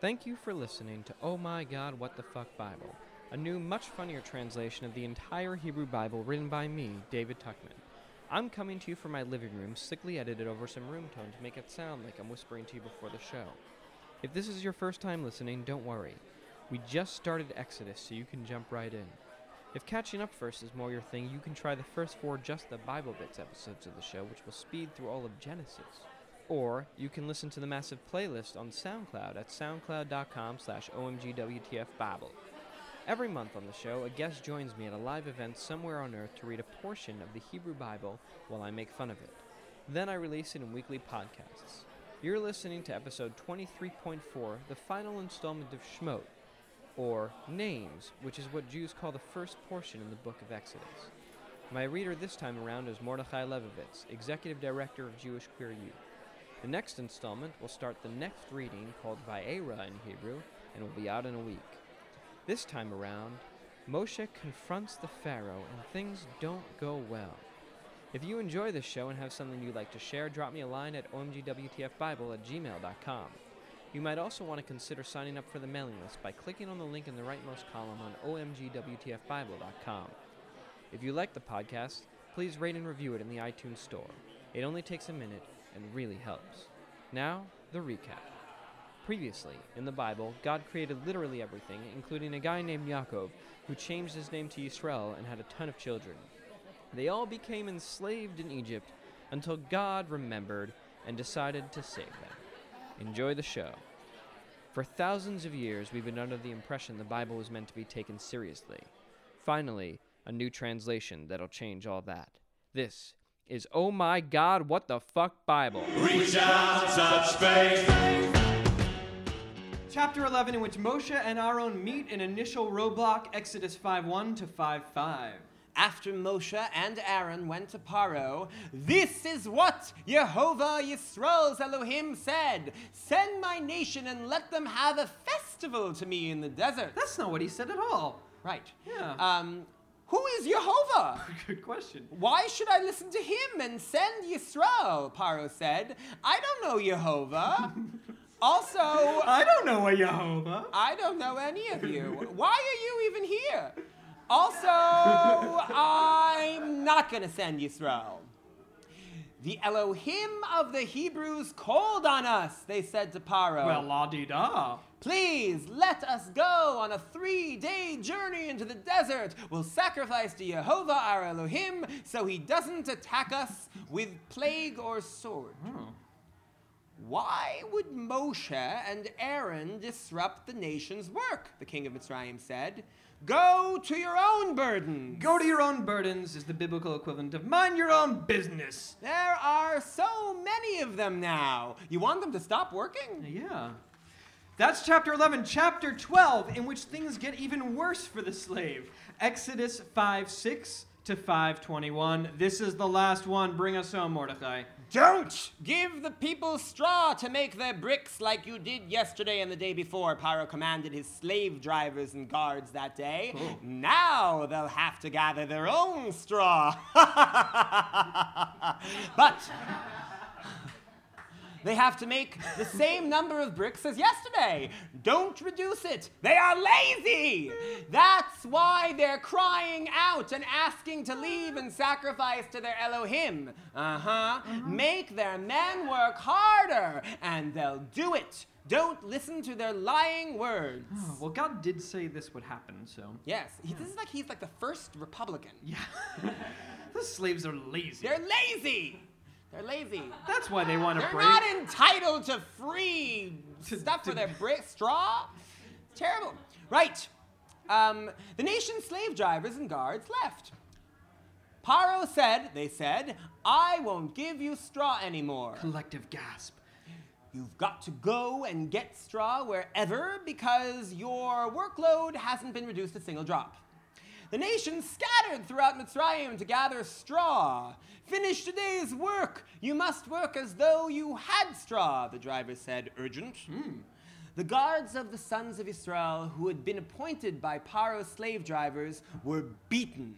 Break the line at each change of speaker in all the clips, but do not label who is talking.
Thank you for listening to Oh My God, What the Fuck Bible, a new, much funnier translation of the entire Hebrew Bible written by me, David Tuckman. I'm coming to you from my living room, slickly edited over some room tone to make it sound like I'm whispering to you before the show. If this is your first time listening, don't worry. We just started Exodus, so you can jump right in. If catching up first is more your thing, you can try the first four Just the Bible Bits episodes of the show, which will speed through all of Genesis. Or you can listen to the massive playlist on SoundCloud at soundcloud.com slash omgwtfbible. Every month on the show, a guest joins me at a live event somewhere on earth to read a portion of the Hebrew Bible while I make fun of it. Then I release it in weekly podcasts. You're listening to episode 23.4, the final installment of Shmot, or Names, which is what Jews call the first portion in the book of Exodus. My reader this time around is Mordechai Levovitz, Executive Director of Jewish Queer Youth. The next installment will start the next reading called Va'era in Hebrew and will be out in a week. This time around, Moshe confronts the Pharaoh and things don't go well. If you enjoy this show and have something you'd like to share, drop me a line at omgwtfbible at gmail.com. You might also want to consider signing up for the mailing list by clicking on the link in the rightmost column on omgwtfbible.com. If you like the podcast, please rate and review it in the iTunes Store. It only takes a minute and really helps. Now, the recap. Previously, in the Bible, God created literally everything, including a guy named Yaakov, who changed his name to Yisrael and had a ton of children. They all became enslaved in Egypt until God remembered and decided to save them. Enjoy the show. For thousands of years, we've been under the impression the Bible was meant to be taken seriously. Finally, a new translation that'll change all that. This is Oh My God, What the Fuck Bible.
Reach out, touch faith.
Chapter 11, in which Moshe and Aaron meet an initial roadblock, Exodus 5:1 to 5:5.
After Moshe and Aaron went to Paro, this is what Jehovah Yisrael's Elohim said Send my nation and let them have a festival to me in the desert.
That's not what he said at all.
right.
Yeah.
Um, who is Jehovah?
Good question.
Why should I listen to him and send Yisrael? Paro said. I don't know Jehovah. also,
I don't know a Jehovah.
I don't know any of you. Why are you even here? Also, I'm not going to send Yisrael. The Elohim of the Hebrews called on us, they said to Paro.
Well, la di da.
Please let us go on a three day journey into the desert. We'll sacrifice to Jehovah our Elohim so he doesn't attack us with plague or sword. Hmm. Why would Moshe and Aaron disrupt the nation's work? The king of Mitzrayim said. Go to your own burden.
Go to your own burdens is the biblical equivalent of mind your own business.
There are so many of them now. You want them to stop working?
Yeah. That's chapter 11. Chapter 12, in which things get even worse for the slave. Exodus 5 6 to 521. This is the last one. Bring us home, Mordechai.
Don't give the people straw to make their bricks like you did yesterday and the day before. Paro commanded his slave drivers and guards that day. Now they'll have to gather their own straw. but they have to make the same number of bricks as yesterday. Don't reduce it. They are lazy. That's why they're crying out and asking to leave and sacrifice to their Elohim. Uh huh. Make their men work harder, and they'll do it. Don't listen to their lying words.
Oh, well, God did say this would happen, so.
Yes, he, this is like he's like the first Republican.
Yeah. the slaves are lazy.
They're lazy. They're lazy.
That's why they want to
They're not entitled to free stuff for their brick straw. Terrible. Right. Um, the nation's slave drivers and guards left. Paro said, they said, I won't give you straw anymore.
Collective gasp.
You've got to go and get straw wherever because your workload hasn't been reduced a single drop. The nation scattered throughout Mitzrayim to gather straw. Finish today's work. You must work as though you had straw, the driver said, urgent. Hmm. The guards of the sons of Israel, who had been appointed by Paro's slave drivers, were beaten.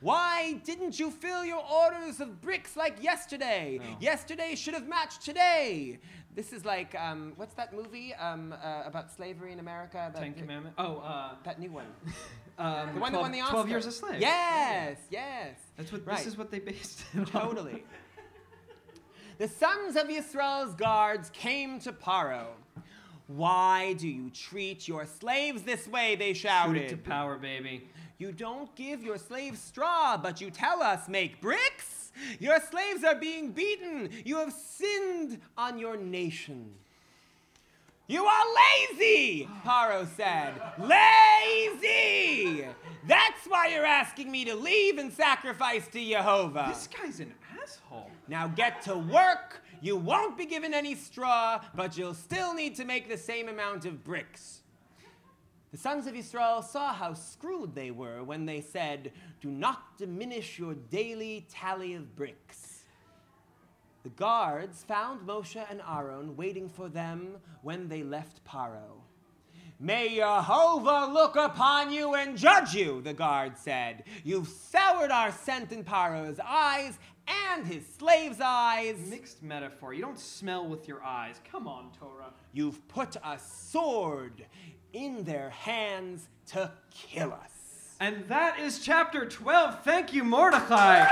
Why didn't you fill your orders of bricks like yesterday? Yesterday should have matched today. This is like um, what's that movie um, uh, about slavery in America? That,
Ten Commandments. Oh, uh,
That new one.
um,
The one that won the Oscar.
Twelve Years a Slave.
Yes, yes.
That's what.
Right.
This is what they based it on.
Totally. the sons of Israel's guards came to Paro. Why do you treat your slaves this way? They
Shoot
shouted.
it to power, baby.
You don't give your slaves straw, but you tell us make bricks? Your slaves are being beaten. You have sinned on your nation. You are lazy, Paro said. Lazy! That's why you're asking me to leave and sacrifice to Jehovah.
This guy's an asshole.
Now get to work. You won't be given any straw, but you'll still need to make the same amount of bricks. The sons of Israel saw how screwed they were when they said, Do not diminish your daily tally of bricks. The guards found Moshe and Aaron waiting for them when they left Paro. May Jehovah look upon you and judge you, the guard said. You've soured our scent in Paro's eyes and his slaves' eyes.
Mixed metaphor. You don't smell with your eyes. Come on, Torah.
You've put a sword in their hands to kill us.
And that is chapter 12. Thank you, Mordechai.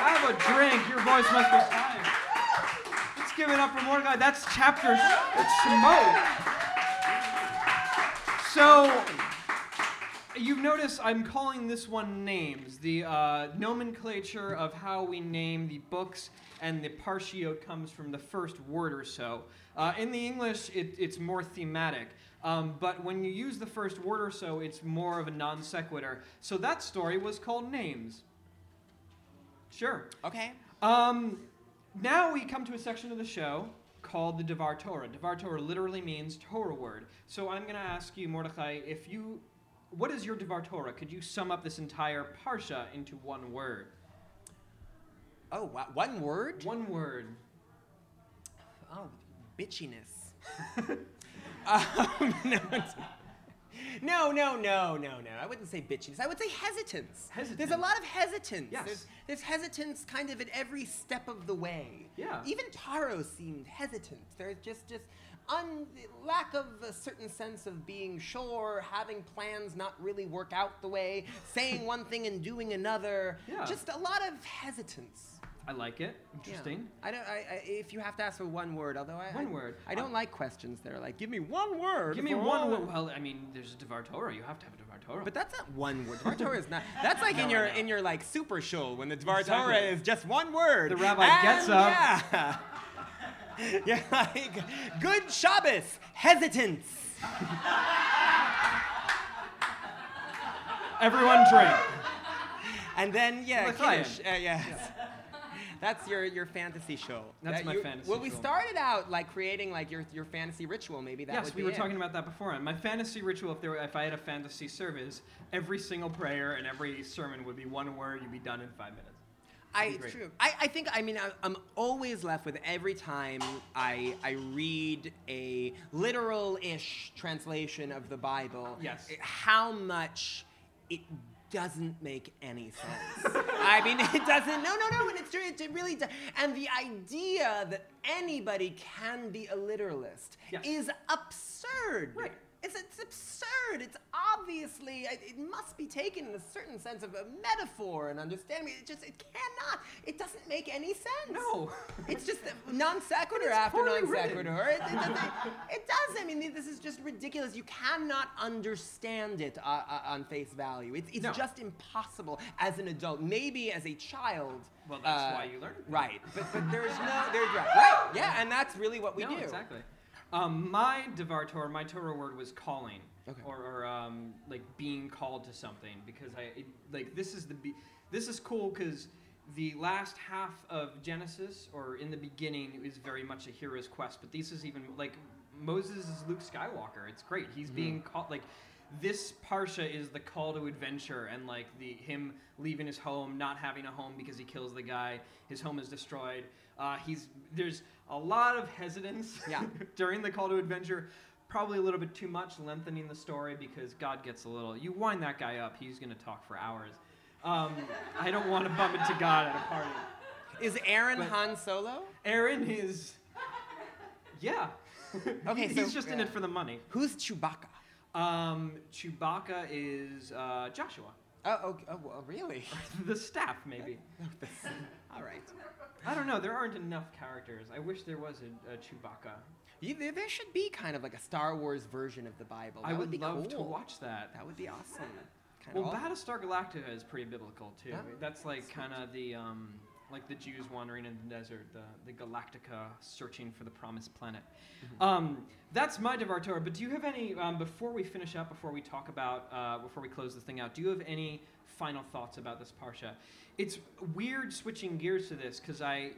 Have a drink. Your voice must be tired. Let's give it up for Mordechai. That's chapter. It's Shemot. So, you've noticed I'm calling this one names. The uh, nomenclature of how we name the books and the partial comes from the first word or so. Uh, in the English, it, it's more thematic. Um, but when you use the first word or so, it's more of a non sequitur. So that story was called Names. Sure.
Okay.
Um, now we come to a section of the show called the Devar Torah. Devar Torah literally means Torah word. So I'm going to ask you, Mordechai, if you, what is your Devar Torah? Could you sum up this entire parsha into one word?
Oh, wow. one word?
One word.
Oh, bitchiness. um, no, no, no, no, no, no. I wouldn't say bitchiness. I would say hesitance. Hesitance. There's a lot of hesitance.
Yes.
There's, there's hesitance kind of at every step of the way.
Yeah.
Even Paro seemed hesitant. There's just just un, lack of a certain sense of being sure, having plans not really work out the way, saying one thing and doing another.
Yeah.
Just a lot of hesitance.
I like it.
Yeah.
Interesting.
I don't. I, I, if you have to ask for one word, although I
One
I,
word.
I don't
Uh,
like questions that are like, give me one word.
Give me one word. Well, I mean, there's a Devar Torah. You have to have a Devar Torah.
But that's not one word. Dvar Torah is not. That's like in
No, I
your in your like super shul when the Dvar
Exactly.
Torah is just one word.
The rabbi
And
gets up.
Yeah. yeah, like good Shabbos, hesitance.
Everyone drink.
And then yeah. Kiddush. Uh, yes. That's your, your fantasy show.
That's
That
my
you-
fantasy
Well, we started out like creating like your, your fantasy ritual. Maybe that
yes, we were
it.
talking about that before. My fantasy ritual, if there, were, if I had a fantasy service, every single prayer and every sermon would be one word. You'd be done in five minutes.
I, it's true. I, I think, I mean, I, I'm always left with every time I, I read a literal ish translation of the Bible,
Yes.
how much it doesn't make any sense. I mean, it doesn't, no, no, no, and it's true, it, it really does. And the idea that anybody can be a literalist
Yes.
is absurd.
Right.
It's, it's absurd. It's obviously, it it must be taken in a certain sense of a metaphor and understanding. It just, it cannot. It doesn't make any sense.
No.
It's just non sequitur after non sequitur. It, it, doesn't- it does. I mean, this is just ridiculous. You cannot understand it uh, uh, on face value. It's, it's
No.
just impossible as an adult. Maybe as a child.
Well, that's
uh,
why you learn.
Right. But, but there's no, there's, right. right. Yeah, and that's really what we
no,
do.
exactly. Um, my Devar Torah, my Torah word was calling,
Okay.
or, or um, like being called to something, because I it, like this is the be- this is cool because the last half of Genesis, or in the beginning, is very much a hero's quest. But this is even like Moses is Luke Skywalker. It's great. He's
Mm-hmm.
being called like. This parsha is the call to adventure and like the him leaving his home, not having a home because he kills the guy. His home is destroyed. Uh, he's there's a lot of hesitance
Yeah.
during the call to adventure. Probably a little bit too much, lengthening the story because God gets a little. You wind that guy up, he's gonna talk for hours. Um, I don't want to bump into God at a party.
Is Aaron
But-
Han Solo?
Aaron is Yeah.
Okay,
he's
so-
just in it for the money.
Who's Chewbacca?
Um, Chewbacca is uh, Joshua.
Oh, okay. oh really?
the staff, maybe.
All right.
I don't know. There aren't enough characters. I wish there was a, a Chewbacca.
You, there, there should be kind of like a Star Wars version of the Bible.
I
That
would
be
love to watch that.
That would be awesome. Kind
Well,
of all-
Battlestar Galactica is pretty biblical too.
Yeah.
That's like kind of the um, like the Jews wandering in the desert, the the Galactica searching for the promised planet.
Mm-hmm.
Um, that's my Devar Torah. But do you have any um, before we finish up, before we talk about, uh, before we close this thing out? Do you have any final thoughts about this parsha? It's weird switching gears to this because I.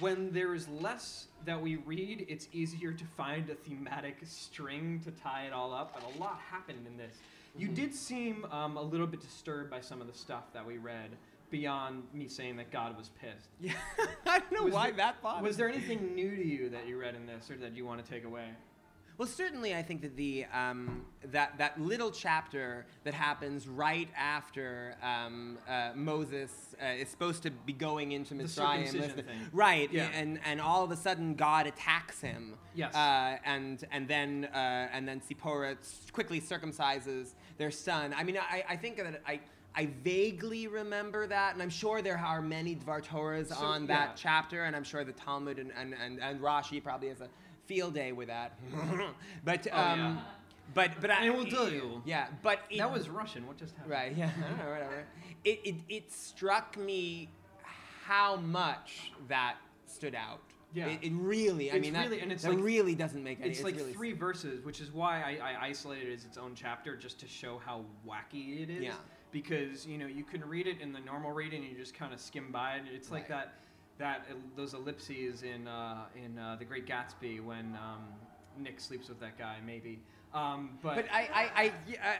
When there is less that we read, it's easier to find a thematic string to tie it all up. But a lot happened in this. You did seem um, a little bit disturbed by some of the stuff that we read, beyond me saying that God was pissed.
yeah, I don't know
Was
why
there-
that bothered
Was there anything new to you that you read in this, or that you want to take away?
Well, certainly, I think that the um, that that little chapter that happens right after um, uh, Moses uh, is supposed to be going into
The
Mitzrayim,
thing.
right?
Yeah.
and and all of a sudden God attacks him.
Yes.
Uh, and and then uh, and then Sipporah quickly circumcises their son. I mean, I, I think that I. I vaguely remember that, and I'm sure there are many Dvar Torahs
So,
on
yeah.
that chapter, and I'm sure the Talmud and, and, and, and Rashi probably has a field day with that. but
Oh,
um,
yeah.
but but I
will tell you.
Yeah, but it,
that was Russian. What just happened?
right. Yeah, I don't know, whatever. It, it it struck me how much that stood out.
Yeah.
It, it really. I
It's
mean, that,
really- and it's
that
like-
really doesn't make any. Sense.
It's like
really,
three verses, which is why I, I isolated it as its own chapter, just to show how wacky it is.
Yeah.
Because you know you can read it in the normal reading, and you just kind of skim by it. It's like
Right.
that that those ellipses in uh, in uh, The Great Gatsby when um, Nick sleeps with that guy, maybe. Um, but
But I I I,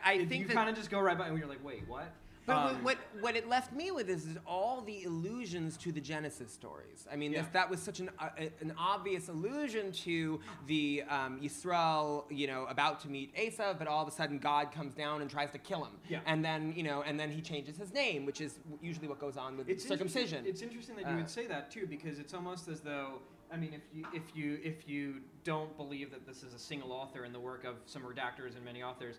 I, I think
you kind of just go right by, and you're like, wait, what?
But
Um,
what, what it left me with is, is all the allusions to the Genesis stories. I mean,
Yeah.
this, that was such an uh, an obvious allusion to the um, Yisrael, you know, about to meet Esau, but all of a sudden God comes down and tries to kill him.
Yeah.
And then you know, and then he changes his name, which is usually what goes on with
It's
circumcision.
Interesting, it's interesting that you
Uh,
would say that too, because it's almost as though I mean, if you if you if you don't believe that this is a single author in the work of some redactors and many authors,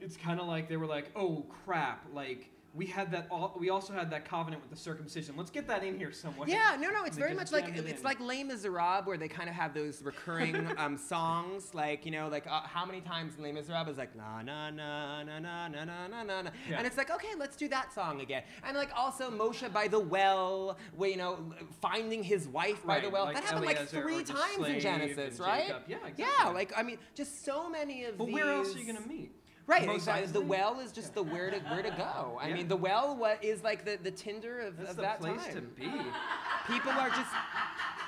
it's kind of like they were like, oh crap, like we had that. All, we also had that covenant with the circumcision. Let's get that in here somewhere.
Yeah, no, no, it's very much like
it
it's
in.
like Les Miserables, where they kind of have those recurring um, songs, like you know, like uh, how many times in Les Miserables is like na na na na na na na na na.
Yeah.
and it's like okay, let's do that song again, and like also Moshe by the well, where you know finding his wife by the well,
like
that happened like
Eliezer or
three times in Genesis, right?
Jacob. Yeah,
Yeah, like I mean, just so many of
But
these.
where else are you gonna meet?
Right,
Mos
exactly. The well is just the where to where to go. I
Yeah.
mean, the well what is like the, the Tinder of,
That's
of
the
that
place
time.
to be.
People are just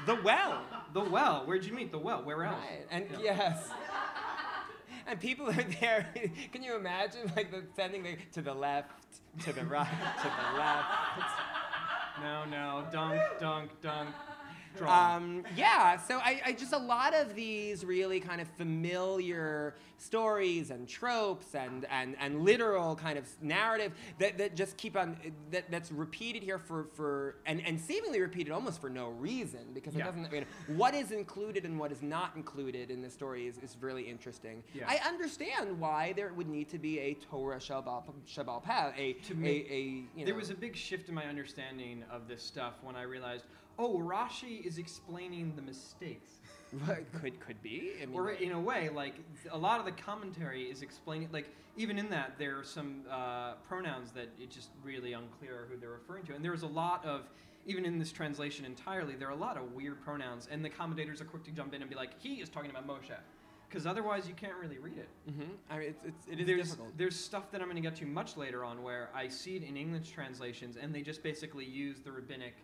the well.
The well. Where'd you meet the well? Where else?
Right, and
Yeah.
yes. And people are there. Can you imagine, like, the sending the, to the left, to the right, to the left?
No, no. Dunk, dunk, dunk.
Um, yeah, so I, I just a lot of these really kind of familiar stories and tropes and, and, and literal kind of narrative that, that just keep on that, that's repeated here for, for and, and seemingly repeated almost for no reason because it
Yeah.
doesn't you know, what is included and what is not included in the story is, is really interesting.
Yeah.
I understand why there would need to be a Torah Shabbat Sheba'al Peh, a,
To me,
a, a you know,
There was a big shift in my understanding of this stuff when I realized, oh, Rashi is explaining the mistakes.
could could be I mean,
Or in a way, like a lot of the commentary is explaining, like even in that, there are some uh, pronouns that it's just really unclear who they're referring to. And there's a lot of, even in this translation entirely, there are a lot of weird pronouns, and the commentators are quick to jump in and be like, he is talking about Moshe. Because otherwise, you can't really read it.
Mhm. I mean, it's, it's, it is
there's,
difficult.
There's stuff that I'm going to get to much later on where I see it in English translations and they just basically use the rabbinic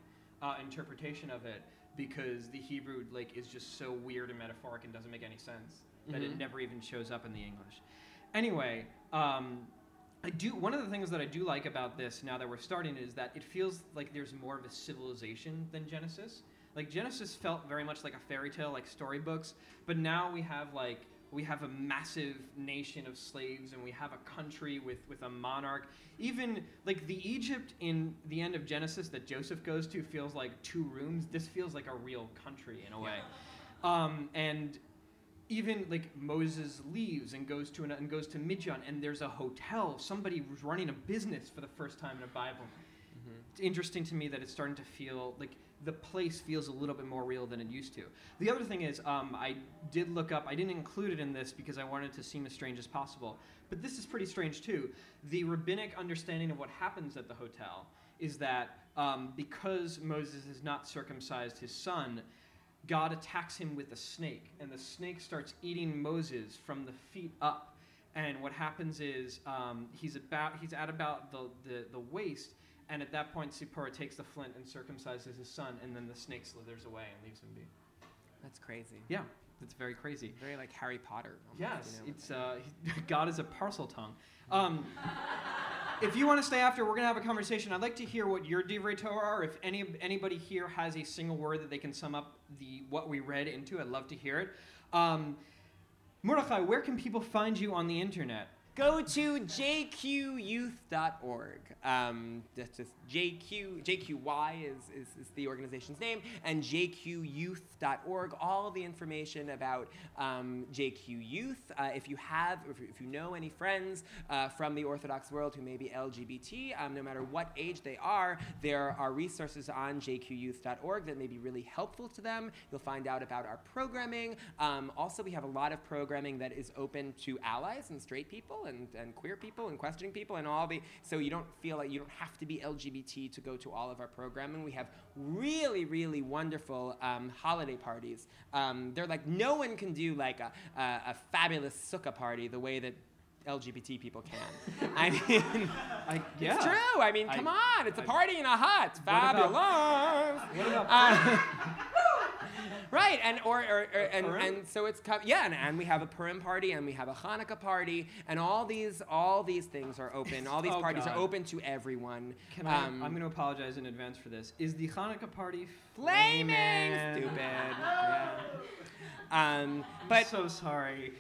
uh, interpretation of it because the Hebrew like is just so weird and metaphoric and doesn't make any sense that it
Mhm.
never even shows up in the English. Anyway, um, I do one of the things that I do like about this now that we're starting is that it feels like there's more of a civilization than Genesis. Like Genesis felt very much like a fairy tale, like storybooks, but now we have like we have a massive nation of slaves and we have a country with with a monarch. Even like the Egypt in the end of Genesis that Joseph goes to feels like two rooms. This feels like a real country in a way. Um, and even like Moses leaves and goes to an, and goes to Midian, and there's a hotel. Somebody was running a business for the first time in a Bible. It's interesting to me that it's starting to feel like the place feels a little bit more real than it used to. The other thing is, um, I did look up. I didn't include it in this because I wanted to seem as strange as possible. But this is pretty strange too. The rabbinic understanding of what happens at the hotel is that um, because Moses has not circumcised his son, God attacks him with a snake, and the snake starts eating Moses from the feet up. And what happens is um, he's about he's at about the, the, the waist, and at that point Sipporah takes the flint and circumcises his son, and then the snake slithers away and leaves him be.
That's crazy.
Yeah, it's very crazy.
Very like Harry Potter. almost,
Yes,
you know?
it's uh, God is a Parseltongue. Um, if you want to stay after, we're gonna have a conversation. I'd like to hear what your divrei Torah are. If any anybody here has a single word that they can sum up the what we read into, I'd love to hear it. Um, Mordechai, where can people find you on the internet?
Go to jqyouth.org. Um, that's just JQ, JQY is, is, is the organization's name, and jqyouth.org. All the information about um, JQ Youth. Uh, if you have, if you, know any friends uh, from the Orthodox world who may be LGBT, um, no matter what age they are, there are resources on jqyouth.org that may be really helpful to them. You'll find out about our programming. Um, also, we have a lot of programming that is open to allies and straight people and, and queer people and questioning people and all the so you don't feel like you don't have to be lgbt to go to all of our programming. We have really really wonderful um, holiday parties. Um, they're like no one can do like a, a, a fabulous sukkah party the way that lgbt people can. I mean
I, yeah.
it's true. I mean
I-
come on. It's a party in a hut.
What about-
fabulous.
What about
uh, right, and or, or, or and, and so it's yeah, and, and we have a Purim party and we have a Hanukkah party, and all these all these things are open. All these
Oh,
parties
God.
are open to everyone.
Can I?
Um,
I'm going to apologize in advance for this. Is the Hanukkah party
flaming
flaming?
stupid. Yeah. Um,
But
but
so sorry.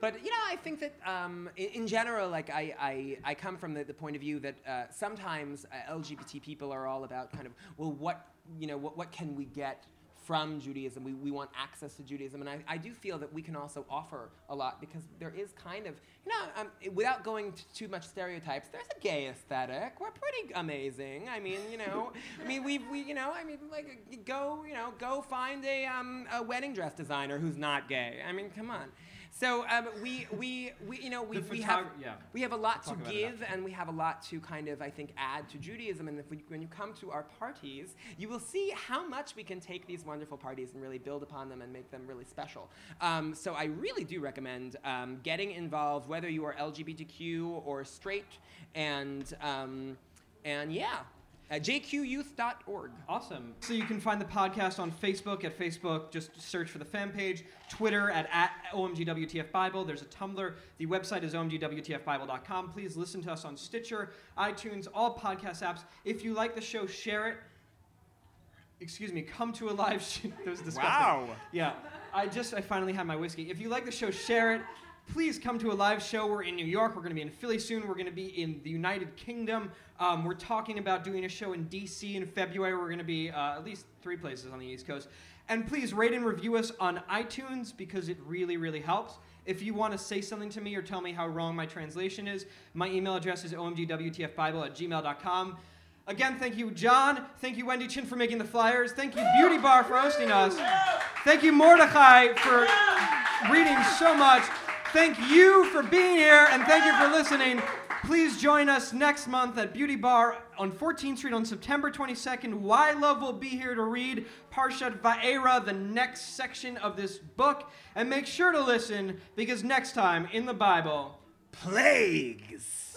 But you know, I think that um, in, in general, like I, I, I come from the, the point of view that uh, sometimes uh, LGBT people are all about kind of well, what you know, what, what can we get from Judaism? We, we want access to Judaism, and I, I do feel that we can also offer a lot because there is kind of you know, um, without going to too much stereotypes, there's a gay aesthetic. We're pretty amazing. I mean, you know, I mean, we we you know, I mean, like go you know, go find a um, a wedding dress designer who's not gay. I mean, come on. So um, we, we, we, you know, we, we have
yeah.
we have a lot to
about it
give, and we have a lot to kind of, I think, add to Judaism. And if we, when you come to our parties, you will see how much we can take these wonderful parties and really build upon them and make them really special. Um, so I really do recommend um, getting involved, whether you are LGBTQ or straight, and um, and yeah, jqyouth.org.
Awesome. So you can find the podcast on Facebook at Facebook. Just search for the fan page. Twitter at, at OMGWTF There's a Tumblr. The website is OMGWTFBible.com. Please listen to us on Stitcher, iTunes, all podcast apps. If you like the show, share it. Excuse me. Come to a live show. that was disgusting.
Wow.
Yeah. I just I finally had my whiskey. If you like the show, share it. Please come to a live show. We're in New York. We're going to be in Philly soon. We're going to be in the United Kingdom. Um, we're talking about doing a show in DC in February. We're going to be uh, at least three places on the East Coast. And please rate and review us on iTunes because it really, really helps. If you want to say something to me or tell me how wrong my translation is, my email address is omgwtfbible at gmail.com. Again, thank you, John. Thank you, Wendy Chin, for making the flyers. Thank you, Beauty Bar, for hosting us. Thank you, Mordechai, for reading so much. Thank you for being here, and thank you for listening. Please join us next month at Beauty Bar on 14th Street on September 22nd. Why Love will be here to read Parshat Va'era, the next section of this book. And make sure to listen because next time in the Bible,
Plagues.